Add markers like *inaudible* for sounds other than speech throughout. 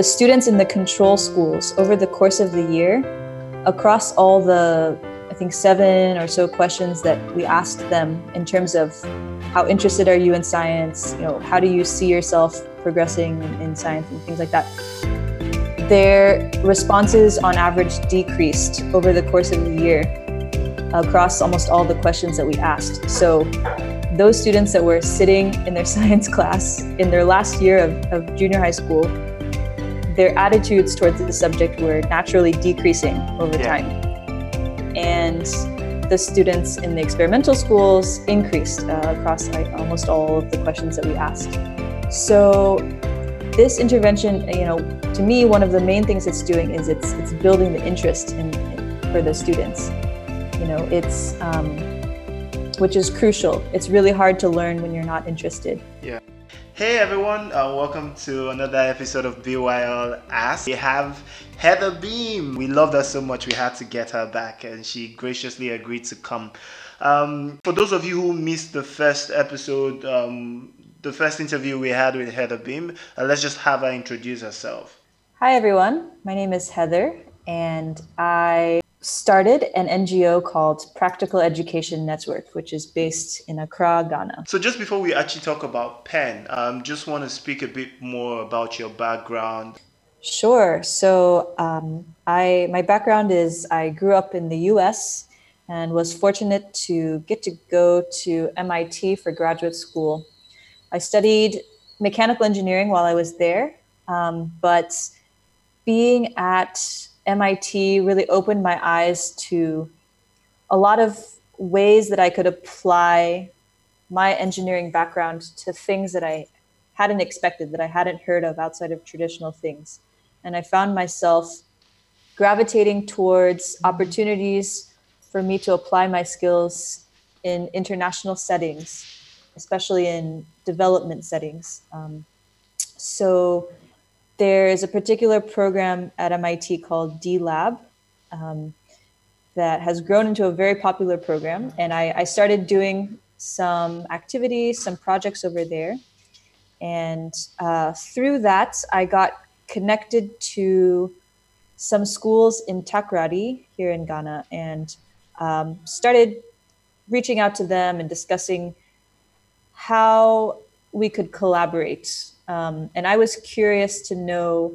the students in the control schools over the course of the year, across all the, I think, seven or so questions that we asked them in terms of how interested are you in science, you know, how do you see yourself progressing in science and things like that. Their responses on average decreased over the course of the year across almost all the questions that we asked. So those students that were sitting in their *laughs* science class in their last year of, of junior high school, their attitudes towards the subject were naturally decreasing over yeah. time. And the students in the experimental schools increased uh, across like, almost all of the questions that we asked. So this intervention, you know, to me, one of the main things it's doing is it's it's building the interest in, in for the students. You know, it's um, which is crucial. It's really hard to learn when you're not interested. Yeah. Hey everyone, uh, welcome to another episode of BYL Ask. We have Heather Beem. We loved her so much we had to get her back and she graciously agreed to come. Um, for those of you who missed the first episode, um, the first interview we had with Heather Beem, uh, let's just have her introduce herself. Hi everyone, my name is Heather and I started an NGO called Practical Education Network, which is based in Accra, Ghana. So, just before we actually talk about PEN, um, just want to speak a bit more about your background. Sure. So, um, I my background is I grew up in the U.S. and was fortunate to get to go to MIT for graduate school. I studied mechanical engineering while I was there, um, but being at MIT really opened my eyes to a lot of ways that I could apply my engineering background to things that I hadn't expected, that I hadn't heard of outside of traditional things. And I found myself gravitating towards opportunities for me to apply my skills in international settings, especially in development settings. Um, so there is a particular program at MIT called D Lab um, that has grown into a very popular program. And I, I, started doing some activities, some projects over there. And uh, through that, I got connected to some schools in Takoradi here in Ghana and um, started reaching out to them and discussing how we could collaborate um, and I was curious to know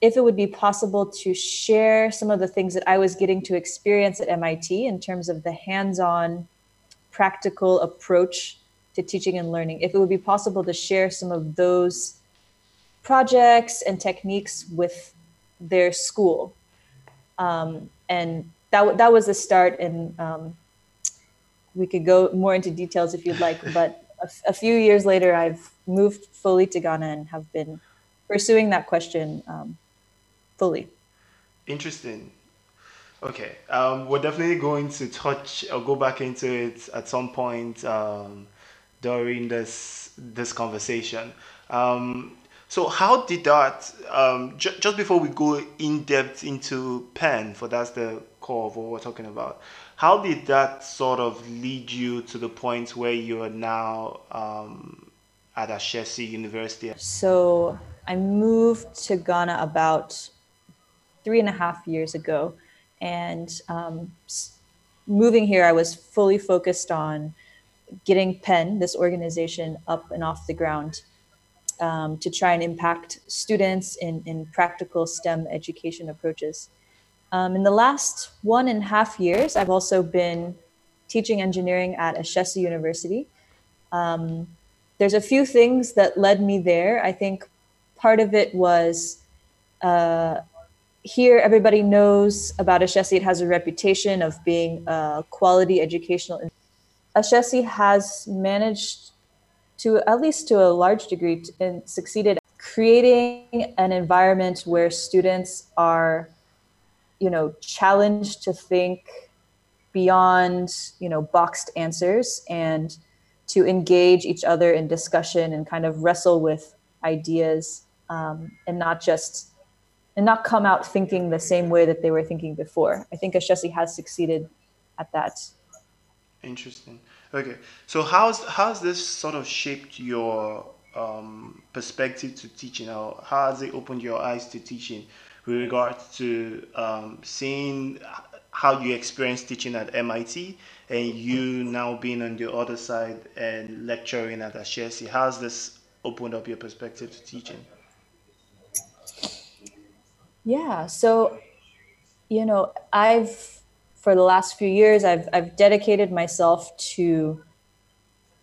if it would be possible to share some of the things that I was getting to experience at MIT in terms of the hands on practical approach to teaching and learning. If it would be possible to share some of those projects and techniques with their school. Um, and that, that was the start. And um, we could go more into details if you'd like. But a few years later, I've moved fully to Ghana and have been pursuing that question um, fully. Interesting. Okay, um, we're definitely going to touch or go back into it at some point um, during this this conversation. Um, so, how did that? Um, ju- just before we go in depth into PEN, for that's the core of what we're talking about. How did that sort of lead you to the point where you are now um, at Ashesi University? So I moved to Ghana about three and a half years ago. And um, moving here, I was fully focused on getting PEN, this organization, up and off the ground um, to try and impact students in, in practical STEM education approaches. Um, in the last one and a half years, I've also been teaching engineering at Ashesi University. Um, there's a few things that led me there. I think part of it was uh, here everybody knows about Ashesi. It has a reputation of being a quality educational. Ashesi has managed to, at least to a large degree, and succeeded creating an environment where students are, you know, challenged to think beyond, you know, boxed answers and to engage each other in discussion and kind of wrestle with ideas um, and not just and not come out thinking the same way that they were thinking before. I think Ashesi has succeeded at that. Interesting. Okay, so how's how's this sort of shaped your um, perspective to teaching? Or how has it opened your eyes to teaching with regards to um, seeing how you experience teaching at MIT and you now being on the other side and lecturing at Ashesi? How's this opened up your perspective to teaching? Yeah, so you know, I've for the last few years I've I've dedicated myself to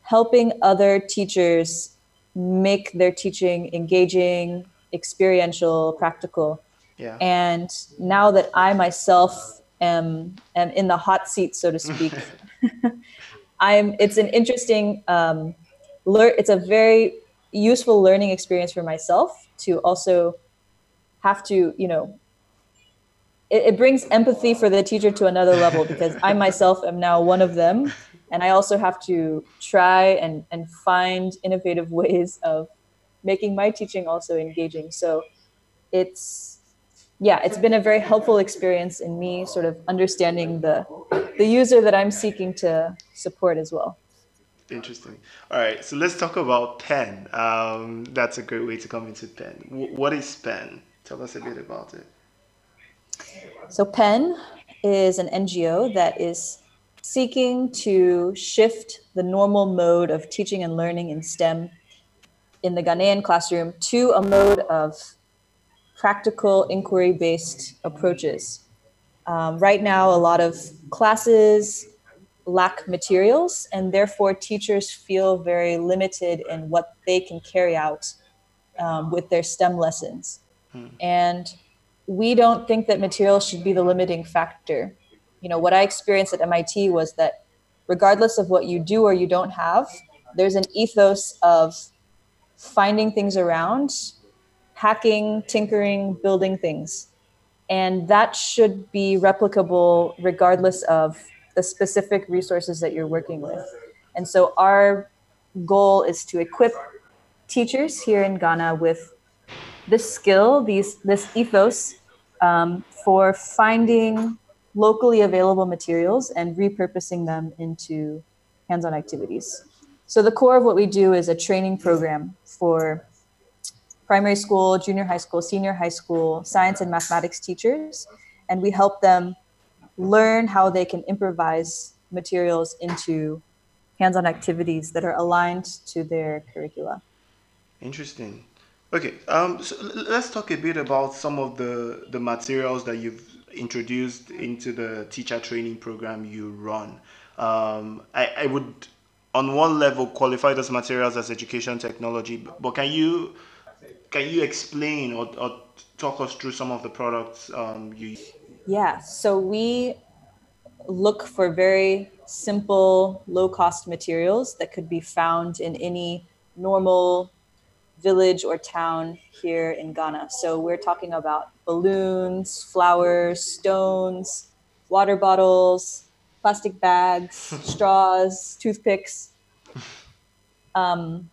helping other teachers make their teaching engaging, experiential, practical. Yeah. And now that I myself am am in the hot seat, so to speak, *laughs* I'm. It's an interesting. Um, learn. It's a very useful learning experience for myself to also have to, you know, it, it brings empathy for the teacher to another level because I *laughs* myself am now one of them, and I also have to try and and find innovative ways of making my teaching also engaging. So it's yeah, it's been a very helpful experience in me sort of understanding the the user that I'm seeking to support as well. Interesting. All right, so let's talk about Pen. Um, that's a great way to come into Pen. W- what is Pen? Tell us a bit about it. So Pen is an NGO that is seeking to shift the normal mode of teaching and learning in STEM in the Ghanaian classroom to a mode of practical inquiry based approaches. Um, right now, a lot of classes lack materials, and therefore, teachers feel very limited in what they can carry out um, with their STEM lessons. Hmm. And we don't think that materials should be the limiting factor. You know, what I experienced at MIT was that regardless of what you do or you don't have, there's an ethos of finding things around hacking, tinkering, building things. And that should be replicable regardless of the specific resources that you're working with. And so our goal is to equip teachers here in Ghana with this skill, these this ethos um, for finding locally available materials and repurposing them into hands-on activities. So the core of what we do is a training program for primary school, junior high school, senior high school science and mathematics teachers, and we help them learn how they can improvise materials into hands-on activities that are aligned to their curricula. Interesting. Okay, um, so let's talk a bit about some of the the materials that you've introduced into the teacher training program you run. Um, I, I would, on one level, qualify those materials as education technology, but can you can you explain or, or talk us through some of the products um, you yeah so we look for very simple low cost materials that could be found in any normal village or town here in ghana. So we're talking about balloons flowers stones water bottles plastic bags *laughs* straws toothpicks. Um,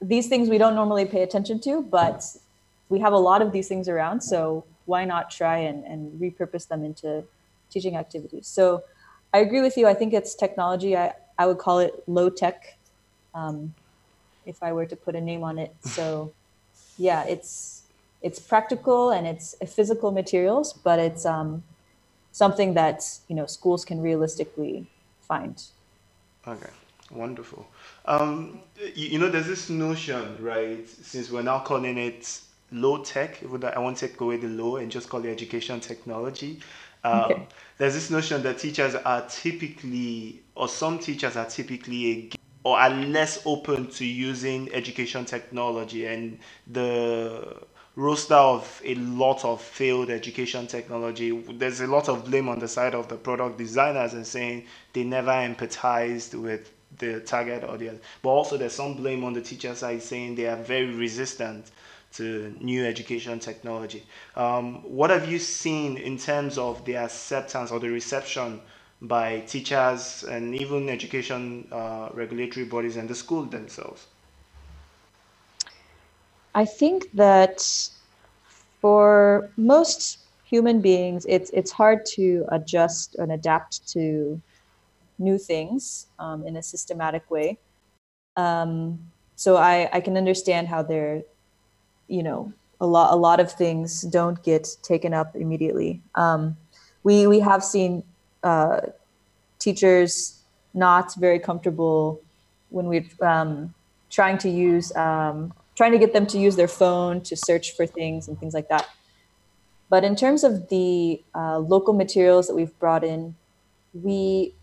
these things we don't normally pay attention to, but we have a lot of these things around. So why not try and, and repurpose them into teaching activities? So I agree with you. I think it's technology. I, I would call it low tech um, if I were to put a name on it. So yeah, it's it's practical and it's physical materials, but it's um, something that you know schools can realistically find. Okay, wonderful. Um, you, you, know, there's this notion, right? Since we're now calling it low tech, even though I want to take away the low and just call it education technology. Um, okay. There's this notion that teachers are typically, or some teachers are typically, or are less open to using education technology, and the roster of a lot of failed education technology. There's a lot of blame on the side of the product designers and saying they never empathized with the target audience. But also there's some blame on the teacher side saying they are very resistant to new education technology. Um, what have you seen in terms of the acceptance or the reception by teachers and even education uh, regulatory bodies and the school themselves? I think that for most human beings, it's it's hard to adjust and adapt to new things um, in a systematic way. Um, so I, I can understand how they're, you know, a lot a lot of things don't get taken up immediately. Um, we we have seen uh, teachers not very comfortable when we're um, trying to use um, trying to get them to use their phone to search for things and things like that. But in terms of the uh, local materials that we've brought in, we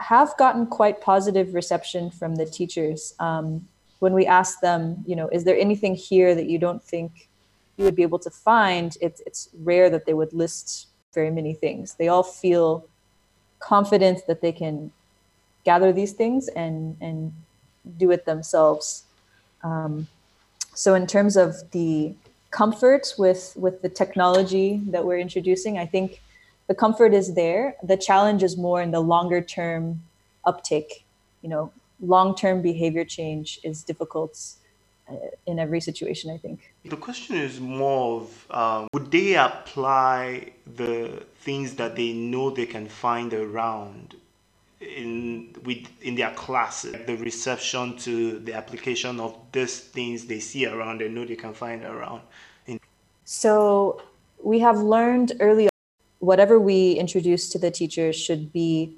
have gotten quite positive reception from the teachers um, when we ask them, you know, is there anything here that you don't think you would be able to find? It's it's rare that they would list very many things. They all feel confident that they can gather these things and and do it themselves. Um, so in terms of the comfort with with the technology that we're introducing, I think the comfort is there. The challenge is more in the longer term uptake. You know, long term behavior change is difficult uh, in every situation. I think. The question is more of um, would they apply the things that they know they can find around in with in their classes the reception to the application of these things they see around they know they can find around in- so we have learned early whatever we introduce to the teachers should be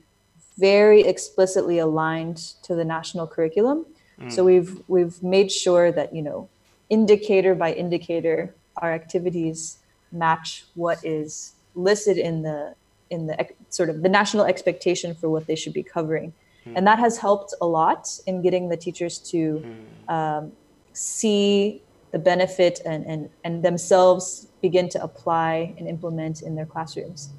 very explicitly aligned to the national curriculum. Mm. So we've we've made sure that you know, indicator by indicator, our activities match what is listed in the in the sort of the national expectation for what they should be covering, mm. and that has helped a lot in getting the teachers to mm. um, see the benefit and, and and themselves begin to apply and implement in their classrooms.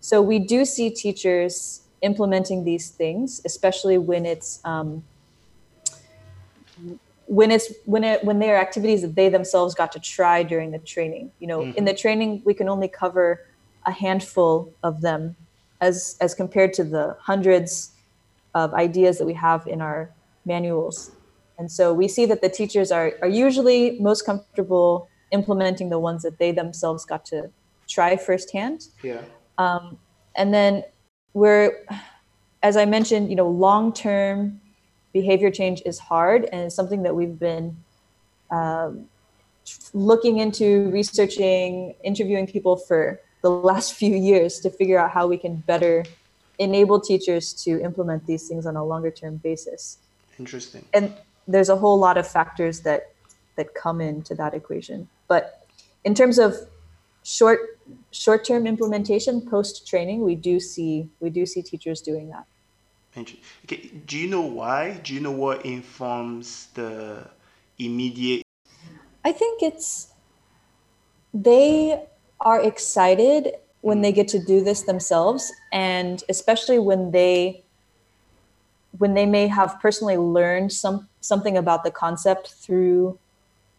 So we do see teachers implementing these things, especially when it's um, when it's when it when they are activities that they themselves got to try during the training. You know, mm-hmm. in the training we can only cover a handful of them, as as compared to the hundreds of ideas that we have in our manuals. And so we see that the teachers are, are usually most comfortable implementing the ones that they themselves got to try firsthand. Yeah. Um, and then we're, as I mentioned, you know, long term behavior change is hard and it's something that we've been um, looking into, researching, interviewing people for the last *laughs* few years to figure out how we can better enable teachers to implement these things on a longer term basis. Interesting. And there's a whole lot of factors that that come into that equation. But in terms of short short term implementation post training, we do see we do see teachers doing that. Okay. Do you know why? Do you know what informs the immediate? I think it's they are excited when they get to do this themselves, and especially when they when they may have personally learned some something about the concept through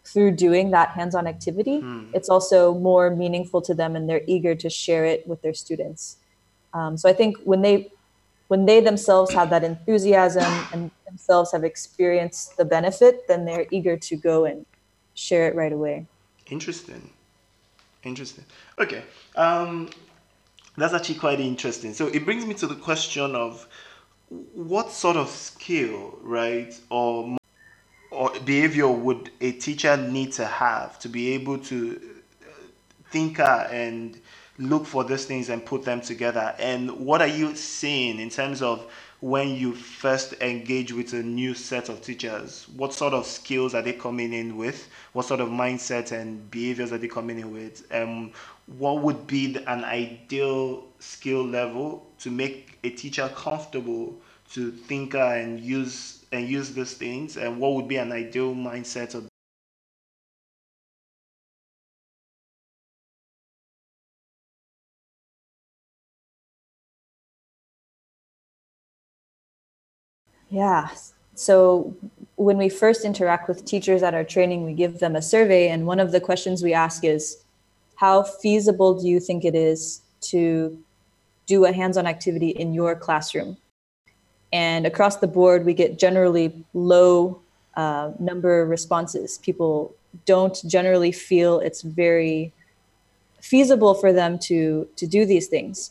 through doing that hands-on activity hmm. it's also more meaningful to them and they're eager to share it with their students. Um, so i think when they when they themselves have that enthusiasm and themselves have experienced the benefit then they're eager to go and share it right away. Interesting. Interesting. Okay um, that's actually quite interesting. So it brings me to the question of what sort of skill right or or behavior would a teacher need to have to be able to think uh, and look for these things and put them together? And what are you seeing in terms of when you first engage with a new set of teachers? What sort of skills are they coming in with? What sort of mindset and behaviors are they coming in with? Um, what would be an ideal skill level to make a teacher comfortable to think uh, and use and use these things and what would be an ideal mindset of yeah so when we first interact with teachers at our training we give them a survey and one of the questions we ask is how feasible do you think it is to do a hands-on activity in your classroom and across the board, we get generally low uh, number of responses. People don't generally feel it's very feasible for them to, to do these things.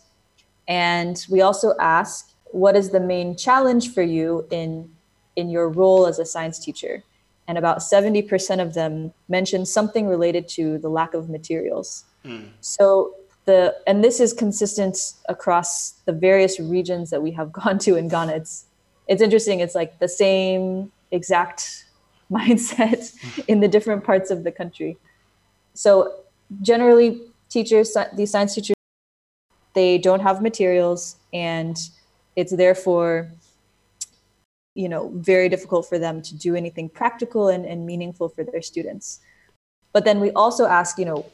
And we also ask, what is the main challenge for you in, in your role as a science teacher? and about 70% of them mentioned something related to the lack of materials. Mm. So the and this is consistent across the various regions that we have *laughs* gone to in Ghana. It's it's interesting. It's like the same exact *laughs* mindset in the different parts of the country. So generally, teachers, these science teachers, they don't have materials, and it's therefore you know very difficult for them to do anything practical and, and meaningful for their students but then we also ask you know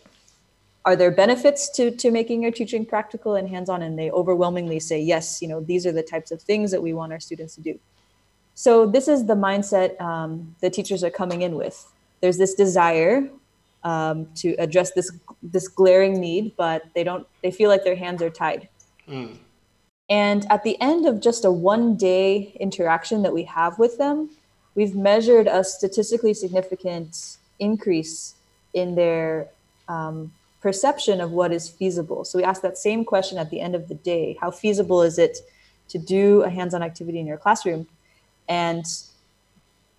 are there benefits to to making your teaching practical and hands-on? And they overwhelmingly say yes you know these are the types of things that we want our students to do. So this is the mindset um, the teachers are coming in with. There's this desire um, to address this this glaring need but they don't they feel like their hands are tied. Mm. And at the end of just a one day interaction that we have with them, we've measured a statistically significant increase in their um, perception of what is feasible. So we ask that same question at the end of the day How feasible is it to do a hands on activity in your classroom? And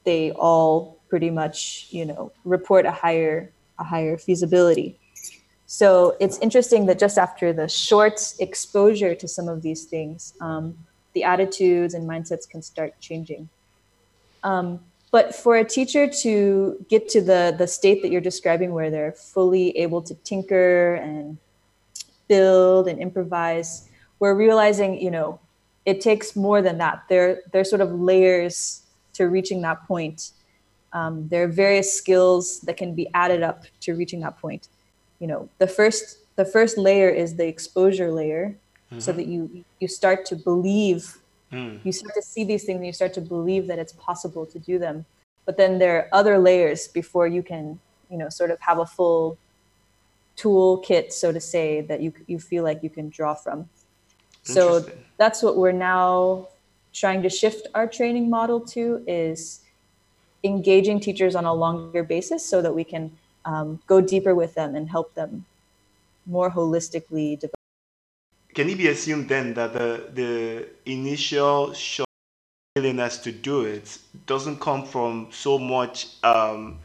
they all pretty much, you know, report a higher a higher feasibility. So it's interesting that just after the short exposure to some of these things, um, the attitudes and mindsets can start changing. Um, but for a teacher to get to the the state that you're describing, where they're fully able to tinker and build and improvise, we're realizing, you know, it takes more than that. There, there's sort of layers to reaching that point. Um, there are various skills that can be added up to reaching that point you know the first the first layer is the exposure layer mm-hmm. so that you you start to believe mm. you start to see these things and you start to believe that it's possible to do them but then there are other layers before you can you know sort of have a full toolkit so to say that you you feel like you can draw from so that's what we're now trying to shift our training model to is engaging teachers on a longer basis so that we can um, go deeper with them and help them more holistically develop. Can it be assumed then that the the initial willingness to do it doesn't come from so much um,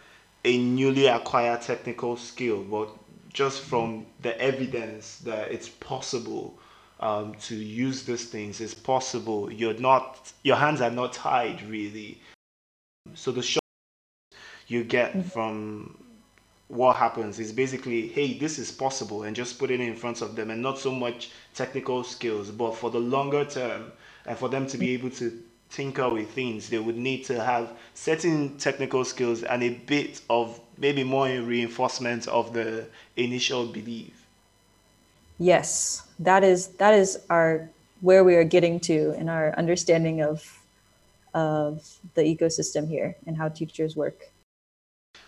a newly acquired technical skill, but just from the evidence that it's possible um, to use these things. It's possible. You're not. Your hands are not tied really. So the shot you get mm-hmm. from what happens is basically, hey, this is possible, and just put it in front of them, and not so much technical skills, but for the longer term, and for them to be able to tinker with things, they would need to have certain technical skills and a bit of maybe more reinforcement of the initial belief. Yes, that is that is our where we are getting to in our understanding of of the ecosystem here and how teachers work.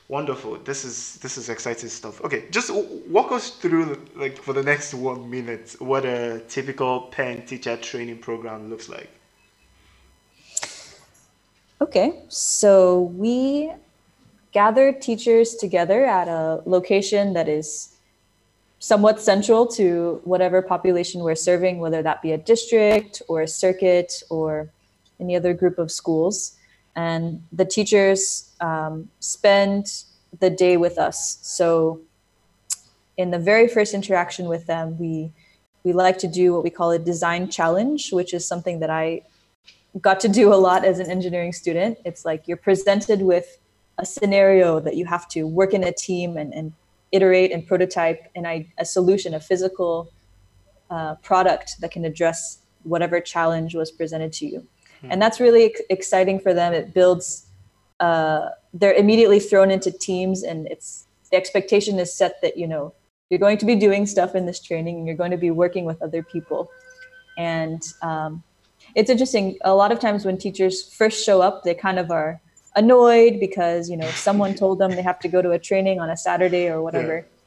Wonderful. This is this is exciting stuff. Okay, just walk us through like for the next one minute what a typical PEN teacher training program looks like. Okay, so we gather teachers together at a location that is somewhat central to whatever population we're serving, whether that be a district or a circuit or any other group of schools and the teachers um, spend the day with us. So, in the very first interaction with them, we we like to do what we call a design challenge, which is something that I got to do a lot as an engineering student. It's like you're presented with a scenario that you have to work in a team and, and iterate and prototype and a solution, a physical uh, product that can address whatever challenge was presented to you. Hmm. And that's really ex- exciting for them. It builds, uh, they're immediately thrown into teams, and it's the expectation is set that, you know, you're going to be doing stuff in this training and you're going to be working with other people. And um, it's interesting. A lot of times when teachers first show up, they kind of are annoyed because, you know, someone told them they have to go to a training on a Saturday or whatever. Yeah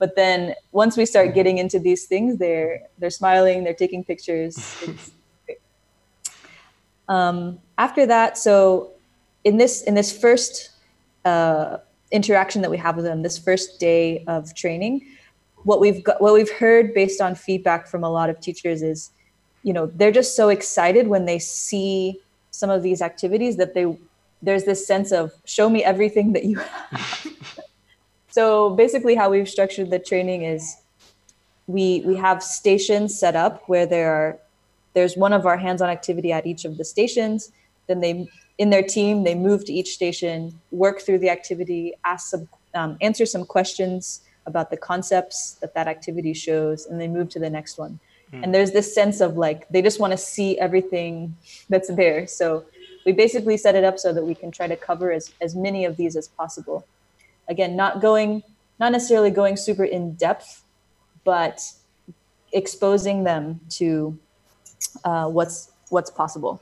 but then once we start getting into these things they're they're smiling they're taking pictures *laughs* it's, um, after that, so in this in this first uh, interaction that we have with them, this first day of training, what we've got, what we've heard based on feedback from a lot of teachers is, you know, they're just so excited when they see some of these activities that they there's this sense of show me everything that you have. *laughs* so basically, how we've structured the training is we we have stations set up where there are there's one of our hands-on activity at each of the stations. Then they in their team they move to each station, work through the activity, ask some um, answer some questions about the concepts that that activity shows, and they move to the next one. Mm. And there's this sense of like they just want to see everything that's there. So we basically set it up so that we can try to cover as, as many of these as possible. Again, not going, not necessarily going super in depth, but exposing them to uh, what's what's possible.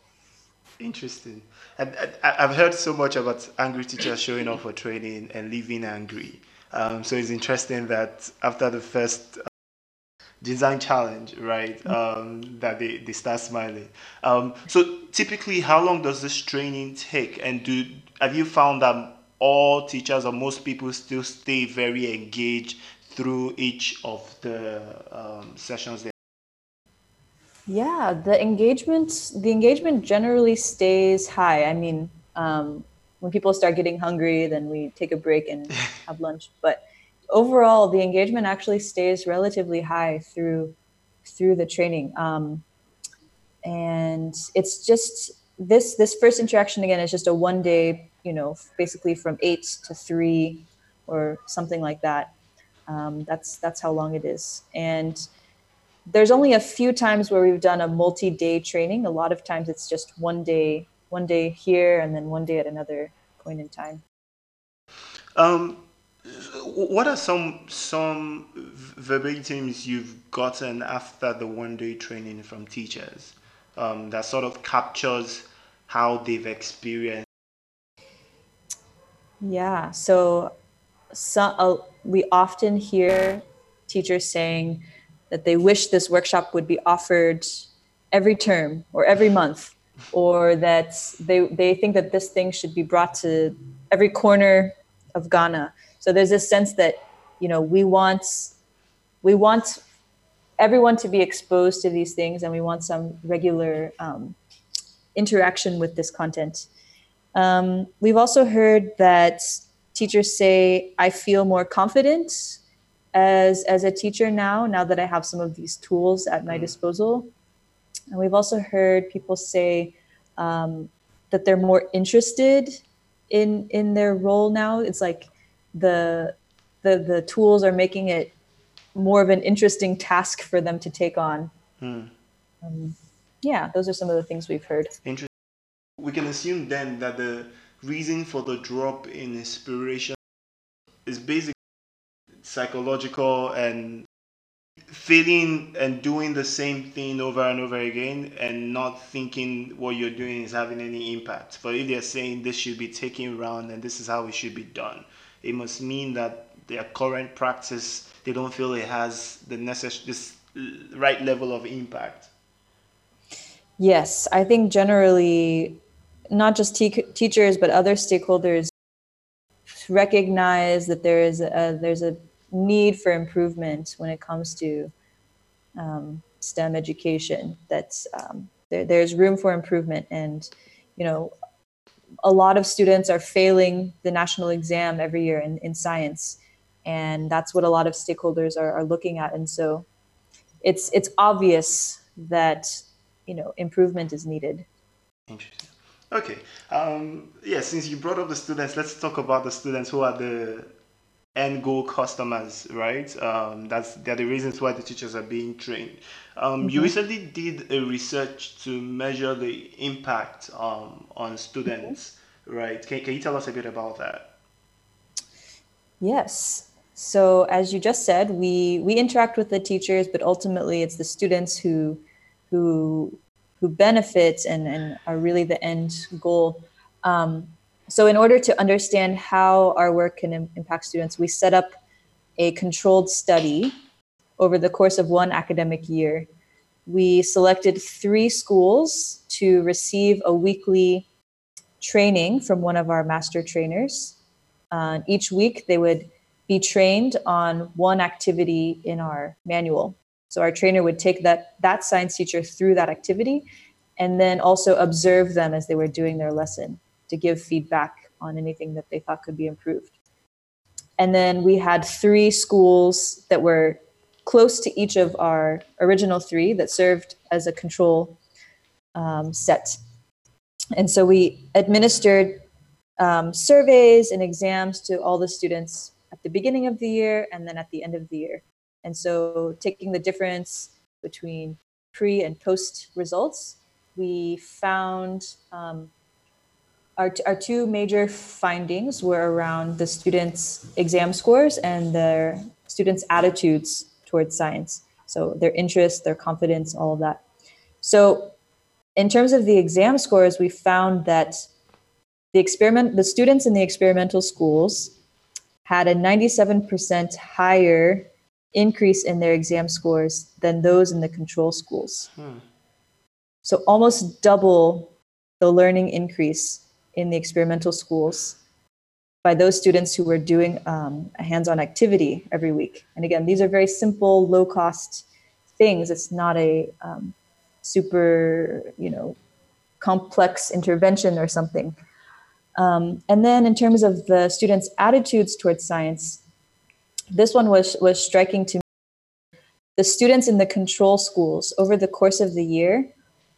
Interesting. And, I've heard so much about angry teachers showing up for training and leaving angry. Um, so it's interesting that after the first design challenge, right? Um, that they, they start smiling. Um, so typically, how long does this training take? And do have you found that all teachers or most people still stay very engaged through each of the um, sessions? Yeah, the engagement the engagement generally stays high. I mean, um, when people start getting hungry, then we take a break and *laughs* have lunch. But overall, the engagement actually stays relatively high through through the training. Um, and it's just this this first interaction again is just a one day, you know, basically from eight to three or something like that. Um, that's that's how long it is. And there's only a few times where we've done a multi-day training. A lot of times it's just one day, one day here, and then one day at another point in time. Um, what are some some verbatims you've gotten after the one day training from teachers um, that sort of captures how they've experienced? Yeah, so some, uh, we often hear teachers saying that they wish this workshop would be offered every term or every month, or that they they think that this thing should be brought to every corner of Ghana so there's this sense that you know we want we want everyone to be exposed to these things, and we want some regular um, interaction with this content. Um, we've also heard that teachers say, "I feel more confident as as a teacher now. Now that I have some of these tools at my mm. disposal." And we've also heard people say um, that they're more interested in in their role now. It's like the the the tools are making it more of an interesting task for them to take on. Hmm. Um, yeah, those are some of the things we've heard. Interesting. We can assume then that the reason for the drop in inspiration is basically psychological and feeling and doing the same thing over and over again and not thinking what you're doing is having any impact. But if they're saying this should be taken around and this is how it should be done, it must mean that their current practice they don't feel it has the necessary this right level of impact yes i think generally not just te- teachers but other stakeholders recognize that there is a there's a need for improvement when it comes to um, STEM education. That's um, there, there's room for improvement, and you know a lot of students are failing the national exam every year in, in science and that's what a lot of stakeholders are, are looking at. And so it's it's obvious that you know improvement is needed. Interesting. Okay um, yeah since you brought up the students let's talk about the students who are the end goal customers, right? Um, that's they're the reasons why the teachers are being trained. Um, mm-hmm. You recently did a research to measure the impact um, on students, mm-hmm. right? Can, can you tell us a bit about that? Yes. So as you just said, we we interact with the teachers, but ultimately it's the students who who who benefit and, and are really the end goal. Um, so in order to understand how our work can Im- impact students, we set up a controlled study over the course of one academic year. We selected three schools to receive a weekly training from one of our master trainers. Uh, each week, they would be trained on one activity in our manual. So our trainer would take that that science teacher through that activity, and then also observe them as they were doing their lesson. To give feedback on anything that they thought could be improved. And then we had three schools that were close to each of our original three that served as a control um, set. And so we administered um, surveys and exams to all the students at the beginning of the year and then at the end of the year. And so taking the difference between pre and post results, we found um, our, our two major findings were around the students' exam scores and their students' attitudes towards science. So their interest, their confidence, all of that. So in terms of the exam scores, we found that the experiment, the students in the experimental schools had a 97% higher increase in their exam scores than those in the control schools. Hmm. So almost double the learning increase in the experimental schools by those students who were doing um, a hands-on activity every week. And again, these are very simple, low-cost things. It's not a um, super, you know, complex intervention or something. Um, and then in terms of the students' attitudes towards science, this one was was striking to me. The students in the control schools over the course of the year,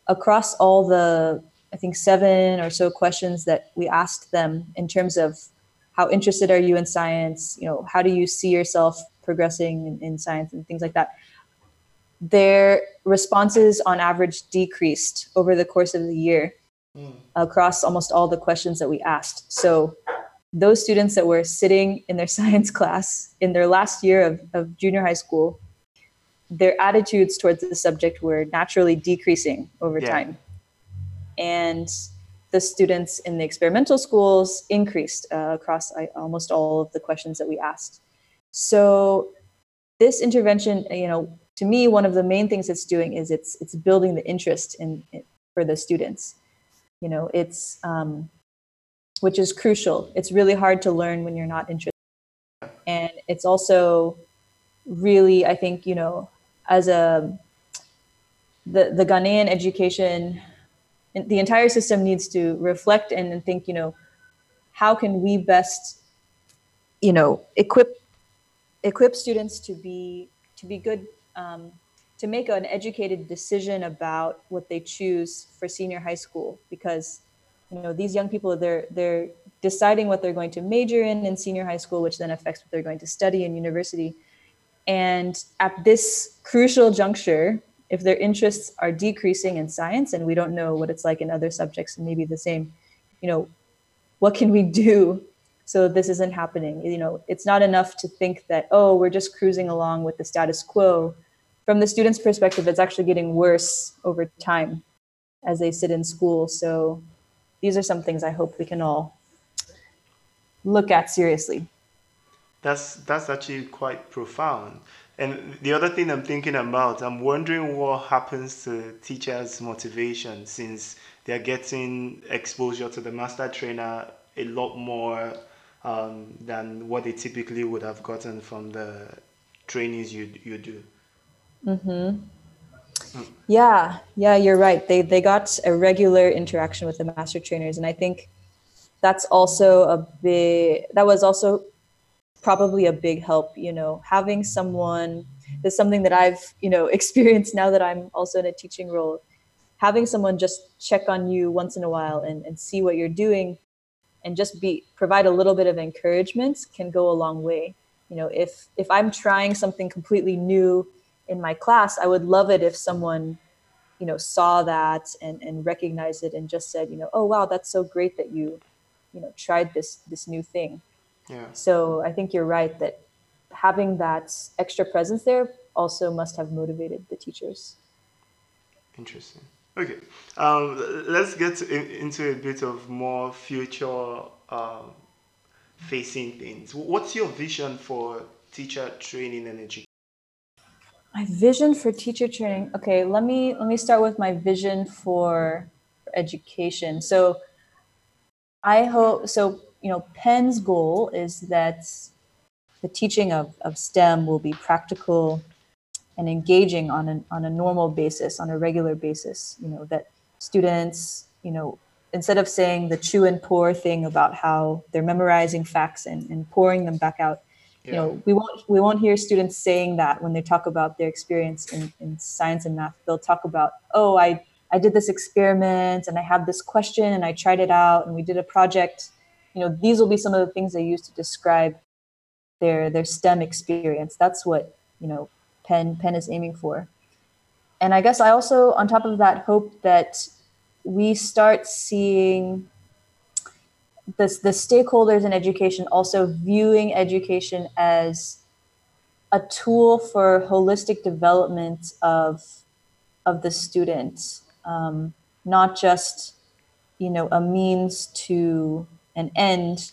across all the I think seven or so questions that we asked them in terms of how interested are you in science? You know, how do you see yourself progressing in, in science and things like that? Their responses on average decreased over the course of the year mm. across almost all the questions that we asked. So those students that were sitting in their *laughs* science class in their last year of, of junior high school, their attitudes towards the subject were naturally decreasing over yeah. time and the students in the experimental schools increased uh, across uh, almost all of the questions that we asked. So this intervention, you know, to me, one of the main things it's doing is it's it's building the interest in, for the students. You know, it's um, which is crucial. It's really hard to learn when you're not interested, and it's also really, I think, you know, as a the the Ghanaian education the entire system needs to reflect and think you know how can we best you know equip equip students to be to be good um, to make an educated decision about what they choose for senior high school? Because you know these young people they're they're deciding what they're going to major in in senior high school which then affects what they're going to study in university. And at this crucial juncture if their interests are decreasing in science and we don't know what it's like in other subjects and maybe the same you know what can we do so this isn't happening? You know it's not enough to think that oh we're just cruising along with the status quo. From the student's perspective it's actually getting worse over time as they sit in school. So these are some things i hope we can all look at seriously. That's that's actually quite profound and the other thing I'm thinking about, I'm wondering what happens to teachers' motivation since they're getting exposure to the master trainer a lot more um, than what they typically would have gotten from the trainings you you do. Mm-hmm. Mm. Yeah, yeah, you're right. They they got a regular interaction with the master trainers, and I think that's also a big. That was also probably a big help you know having someone is something that i've you know *laughs* experienced now that i'm also in a teaching role. Having someone just check on you once in a while and, and see what you're doing and just be provide a little bit of encouragement can go a long way. You know if if i'm trying something completely new in my class i would love it if someone you know saw that and and recognized it and just said you know oh wow that's so great that you you know tried this this new thing yeah. So I think you're right that having that extra presence there also must have motivated the teachers. Interesting. Okay, um, let's get to, into a bit of more future uh, facing things. What's your vision for teacher training and education? My vision for teacher training. Okay, let me let me start with my vision for education. So I hope so you know, PEN's goal is that the teaching of, of STEM will be practical and engaging on, an, on a normal basis, on a regular basis, you know, that students, you know, instead of saying the chew and pour thing about how they're memorizing facts and, and pouring them back out, yeah. you know, we won't we won't hear students saying that when they talk about their experience in, in science and math. They'll talk about, oh, I I did this experiment and I had this question and I tried it out and we did a project. You know, these will be some of the things they use to describe their their STEM experience. That's what you know PEN PEN is aiming for. And I guess I also, on top of that, hope that we start seeing the, the stakeholders in education also viewing education as a tool for holistic development of of the student, um, not just you know a means to an end,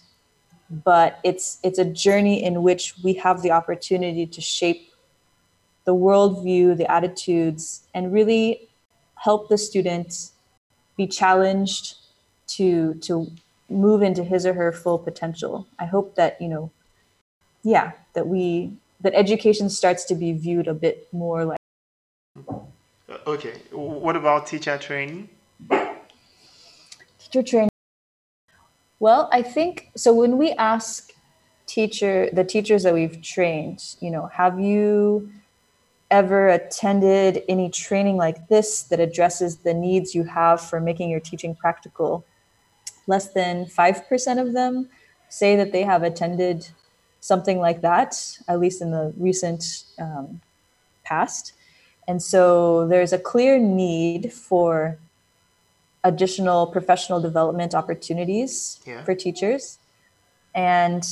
but it's it's a journey in which we have the opportunity to shape the worldview, the attitudes, and really help the student be challenged to to move into his or her full potential. I hope that you know, yeah, that we that education starts to be viewed a bit more like. Uh, okay, what about teacher training? Teacher training. Well, I think so. When we ask teacher the teachers that we've trained, you know, have you ever attended any training like this that addresses the needs you have for making your teaching practical, less than 5% of them say that they have attended something like that, at least in the recent um, past. And so there's a clear need for additional professional development opportunities yeah. for teachers. And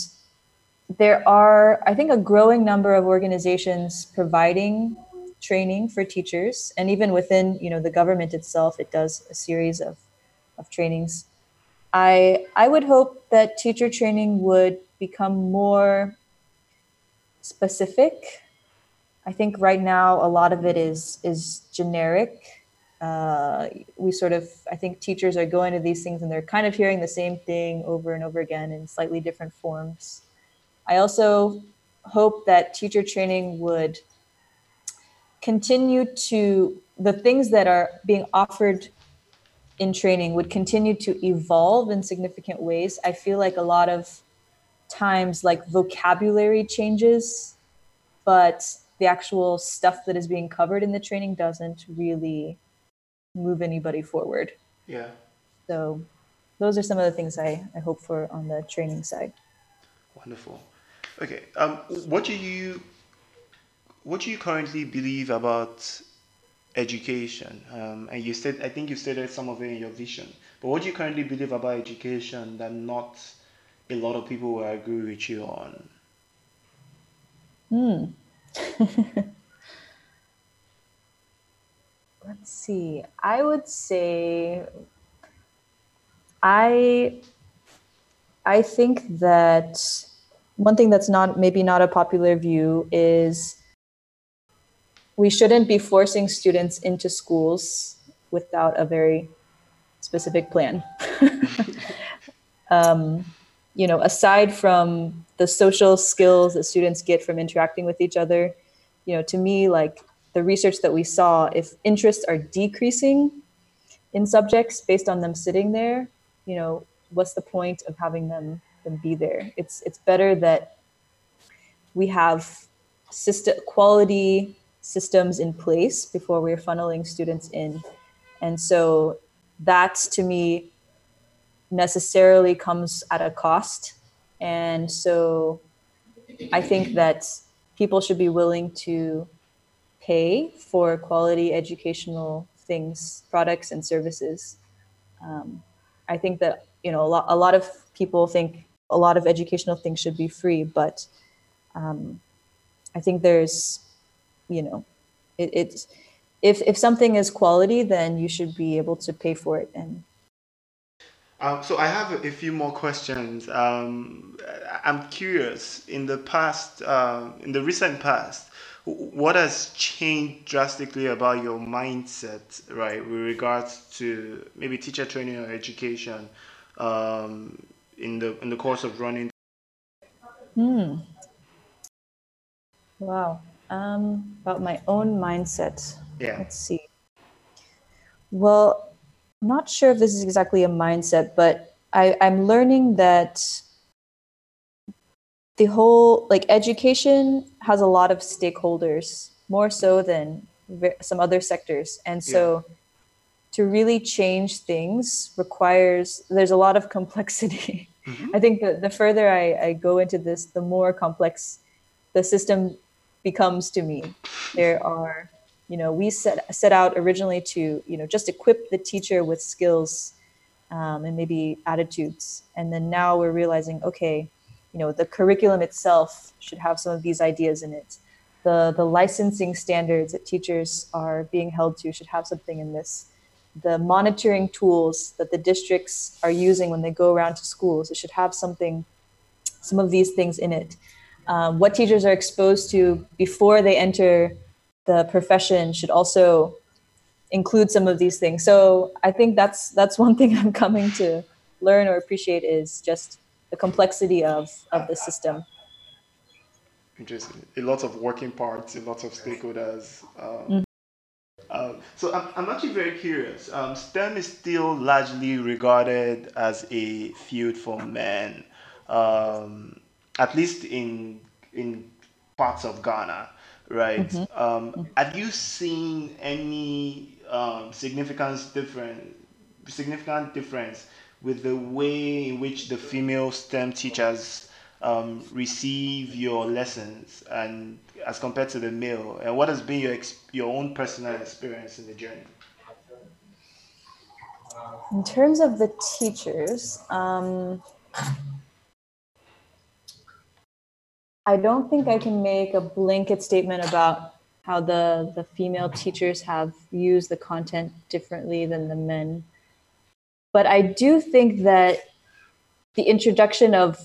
there are, I think, a growing number of organizations providing training for teachers, and even within, you know, the government itself, it does a series of, of trainings. I I would hope that teacher training would become more specific. I think right now a lot of it is is generic. Uh, we sort of I think teachers are going to these things and they're kind of hearing the same thing over and over again in slightly different forms. I also hope that teacher training would continue to, the things that are being offered in training would continue to evolve in significant ways. I feel like a lot of times, like vocabulary changes, but the actual stuff that is being covered in the training doesn't really move anybody forward. Yeah. So those are some of the things I, I hope for on the training side. Wonderful. Okay. Um, what do you what do you currently believe about education? Um, and you said I think you stated some of it in your vision. But what do you currently believe about education that not a lot of people will agree with you on? Hmm. *laughs* Let's see. I would say I I think that one thing that's not maybe not a popular view is we shouldn't be forcing students into schools without a very specific plan. *laughs* um, you know, aside from the social skills that students get from interacting with each other, you know, to me, like the research that we saw, if interests are decreasing in subjects based on them sitting there, you know, what's the point of having them them be there. It's it's better that we have system quality systems in place before we're funneling students in. And so that to me necessarily comes at a cost. And so I think that people should be willing to pay for quality educational things, products, and services. Um, I think that you know a lot, a lot of people think a lot of educational things should be free, but um, I think there's, you know, it, it's if if something is quality, then you should be able to pay for it. And um, so I have a few more questions. Um, I'm curious. In the past, uh, in the recent past, what has changed drastically about your mindset, right, with regards to maybe teacher training or education? Um, in the in the course of running? Hmm. Wow. Um, about my own mindset. Yeah. Let's see. Well, I'm not sure if this is exactly a mindset, but I, I'm learning that the whole like education has a lot of stakeholders more so than some other sectors and so yeah. to really change things requires there's a lot of *laughs* complexity mm-hmm. i think that the further I, I go into this the more complex the system becomes to me there are you know we set set out originally to you know just equip the teacher with skills um, and maybe attitudes and then now we're realizing okay you know the curriculum itself should have some of these ideas in it. The the licensing standards that teachers are being held to should have something in this. The monitoring tools that the districts are using when they go around to schools it should have something some of these things in it. Um, what teachers are exposed to before they enter the profession should also include some of these things. So i think that's that's one thing *laughs* i'm coming to learn or appreciate is just the complexity of, of the system. Interesting. A lot of working parts, a lot of stakeholders. Um, mm-hmm. Um, so I'm, I'm actually very curious. Um, STEM is still largely regarded as a field for men, um, at least in in parts of Ghana, right? Mm-hmm. Um, mm-hmm. Have you seen any um, significant different significant difference with the way in which the female STEM teachers um, receive your lessons and as compared to the male? And what has been your your own personal experience in the journey? In terms of the teachers, um, I don't think I can make a blanket statement about how the, the female teachers have used the content differently than the men. But I do think that the introduction of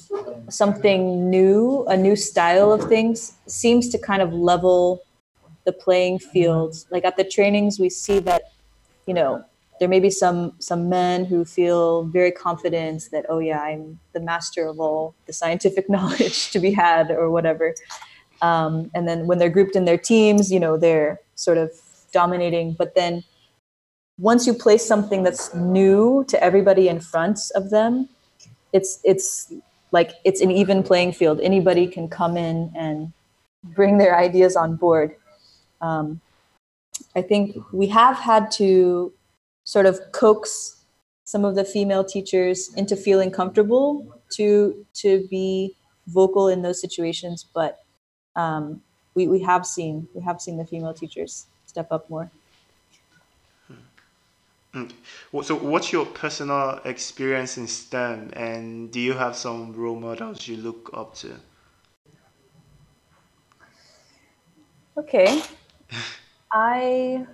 something new, a new style of things, seems to kind of level the playing field. Like at the trainings, we see that, you know, there may be some some men who feel very confident that oh yeah i'm the master of all the scientific *laughs* knowledge to be had or whatever. Um, and then when they're grouped in their teams you know they're sort of dominating. But then once you place something that's new to everybody in front of them, it's it's like it's an even playing field. Anybody can come in and bring their ideas on board. Um, I think we have had to sort of coax some of the female teachers into feeling comfortable to to be vocal in those situations, but um, we, we have seen we have seen the female teachers step up more. So, what's your personal experience in STEM, and do you have some role models you look up to? Okay, I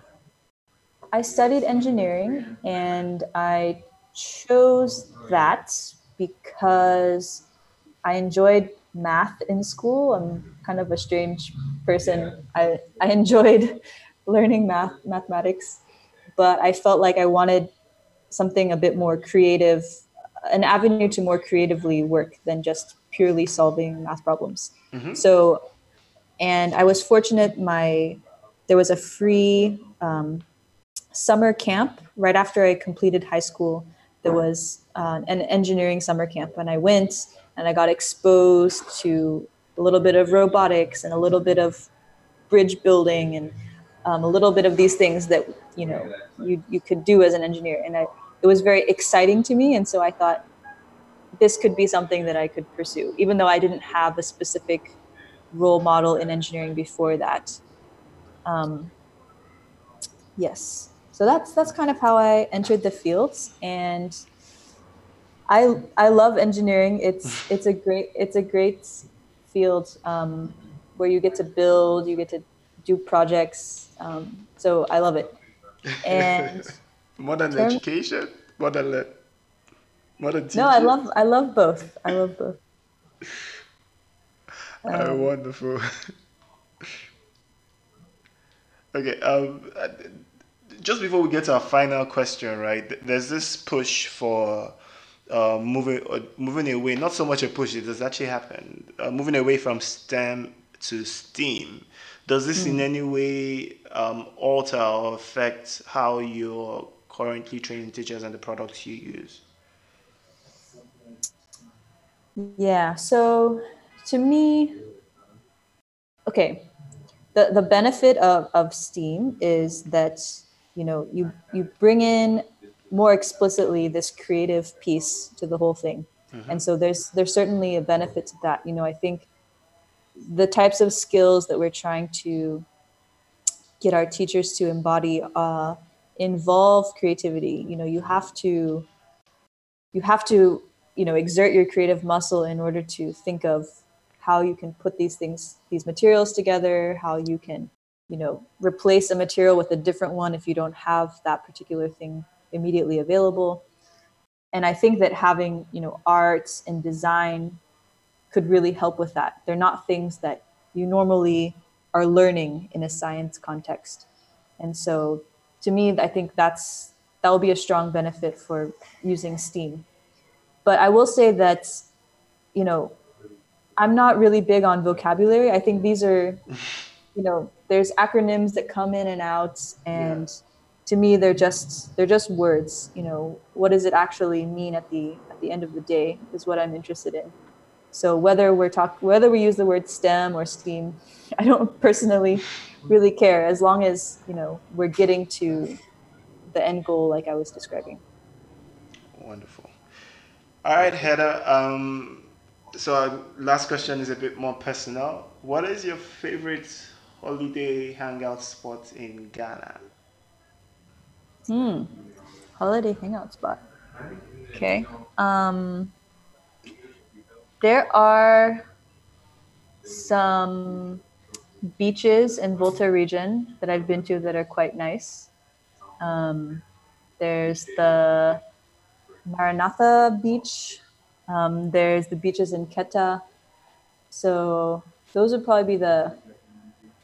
I studied engineering, and I chose that because I enjoyed math in school. I'm kind of a strange person. I I enjoyed *laughs* learning math mathematics but I felt like I wanted something a bit more creative, an avenue to more creatively work than just purely solving math problems. Mm-hmm. So, and I was fortunate. My there was a free um, summer camp right after I completed high school. There was uh, an engineering summer camp, and I went and I got exposed to a little bit of robotics and a little bit of bridge building and um, a little bit of these things that you know you you could do as an engineer, and I, it was very exciting to me, and so I thought this could be something that I could pursue, even though I didn't have a specific role model in engineering before that. Um, yes, so that's that's kind of how I entered the fields, and I I love engineering. It's *laughs* it's a great it's a great field um, where you get to build, you get to do projects, um, so I love it. And *laughs* modern term, education, modern modern teaching. No, I love I love both. I love both. *laughs* Oh, um, oh, wonderful. *laughs* okay. Um, just before we get to our final question, right? There's this push for uh, moving uh, moving away. Not so much a push; it has actually happened. Uh, moving away from STEM to STEAM. Does this mm. in hmm. any way um, alter or affect how you're currently training teachers and the products you use? Yeah. So to me, okay, the the benefit of of STEAM is that you know you you bring in more explicitly this creative piece to the whole thing, mm-hmm. and so there's there's certainly a benefit to that. You know, I think the types of skills that we're trying to get our teachers to embody uh, involve creativity. You know, you have to you have to you know exert your creative muscle in order to think of how you can put these things these materials together how you can you know replace a material with a different one if you don't have that particular thing immediately available and i think that having you know arts and design could really help with that they're not things that you normally are learning in a science context and so to me i think that's that will be a strong benefit for using steam but I will say that, you know, I'm not really big on vocabulary. I think these are, you know, there's acronyms that come in and out, and yeah. to me, they're just they're just words. You know, what does it actually mean at the at the end of the day is what I'm interested in. So whether we're talk whether we use the word STEM or STEAM, *laughs* I don't personally really care as long as you know we're getting to the end goal like I was describing. Wonderful. All right, Heather. Um, so our last question is a bit more personal. What is your favorite holiday hangout spot in Ghana? Hmm. Holiday hangout spot. Okay. Um, there are some beaches in Volta region that I've been to that are quite nice. Um, there's the Maranatha Beach. Um, there's the beaches in Keta. So those would probably be the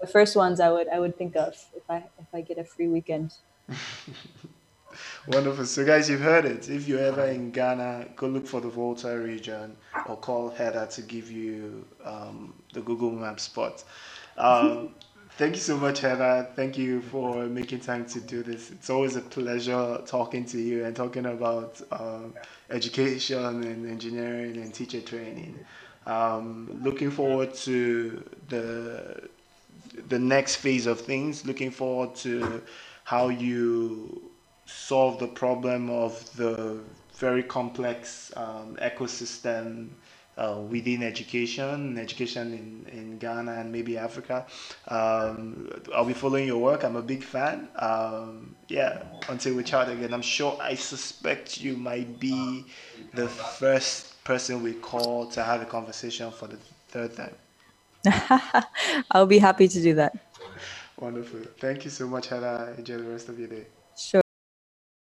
the first ones I would I would think of if I if I get a free weekend. *laughs* Wonderful. So guys, you've heard it. If you're ever in Ghana, go look for the Volta region or call Heather to give you um, the Google Map spot. Um, Thank you so much, Heather. Thank you for making time to do this. It's always a pleasure talking to you and talking about um, education and engineering and teacher training. Um, looking forward to the the next phase of things. Looking forward to how you solve the problem of the very complex um, ecosystem uh, within education, education in, in Ghana and maybe Africa. Um, I'll be following your work. I'm a big fan. Um, yeah, until we chat again, I'm sure I suspect you might be the first person we call to have a conversation for the third time. *laughs* I'll be happy to do that. Wonderful. Thank you so much, Heather. Enjoy the rest of your day. Sure.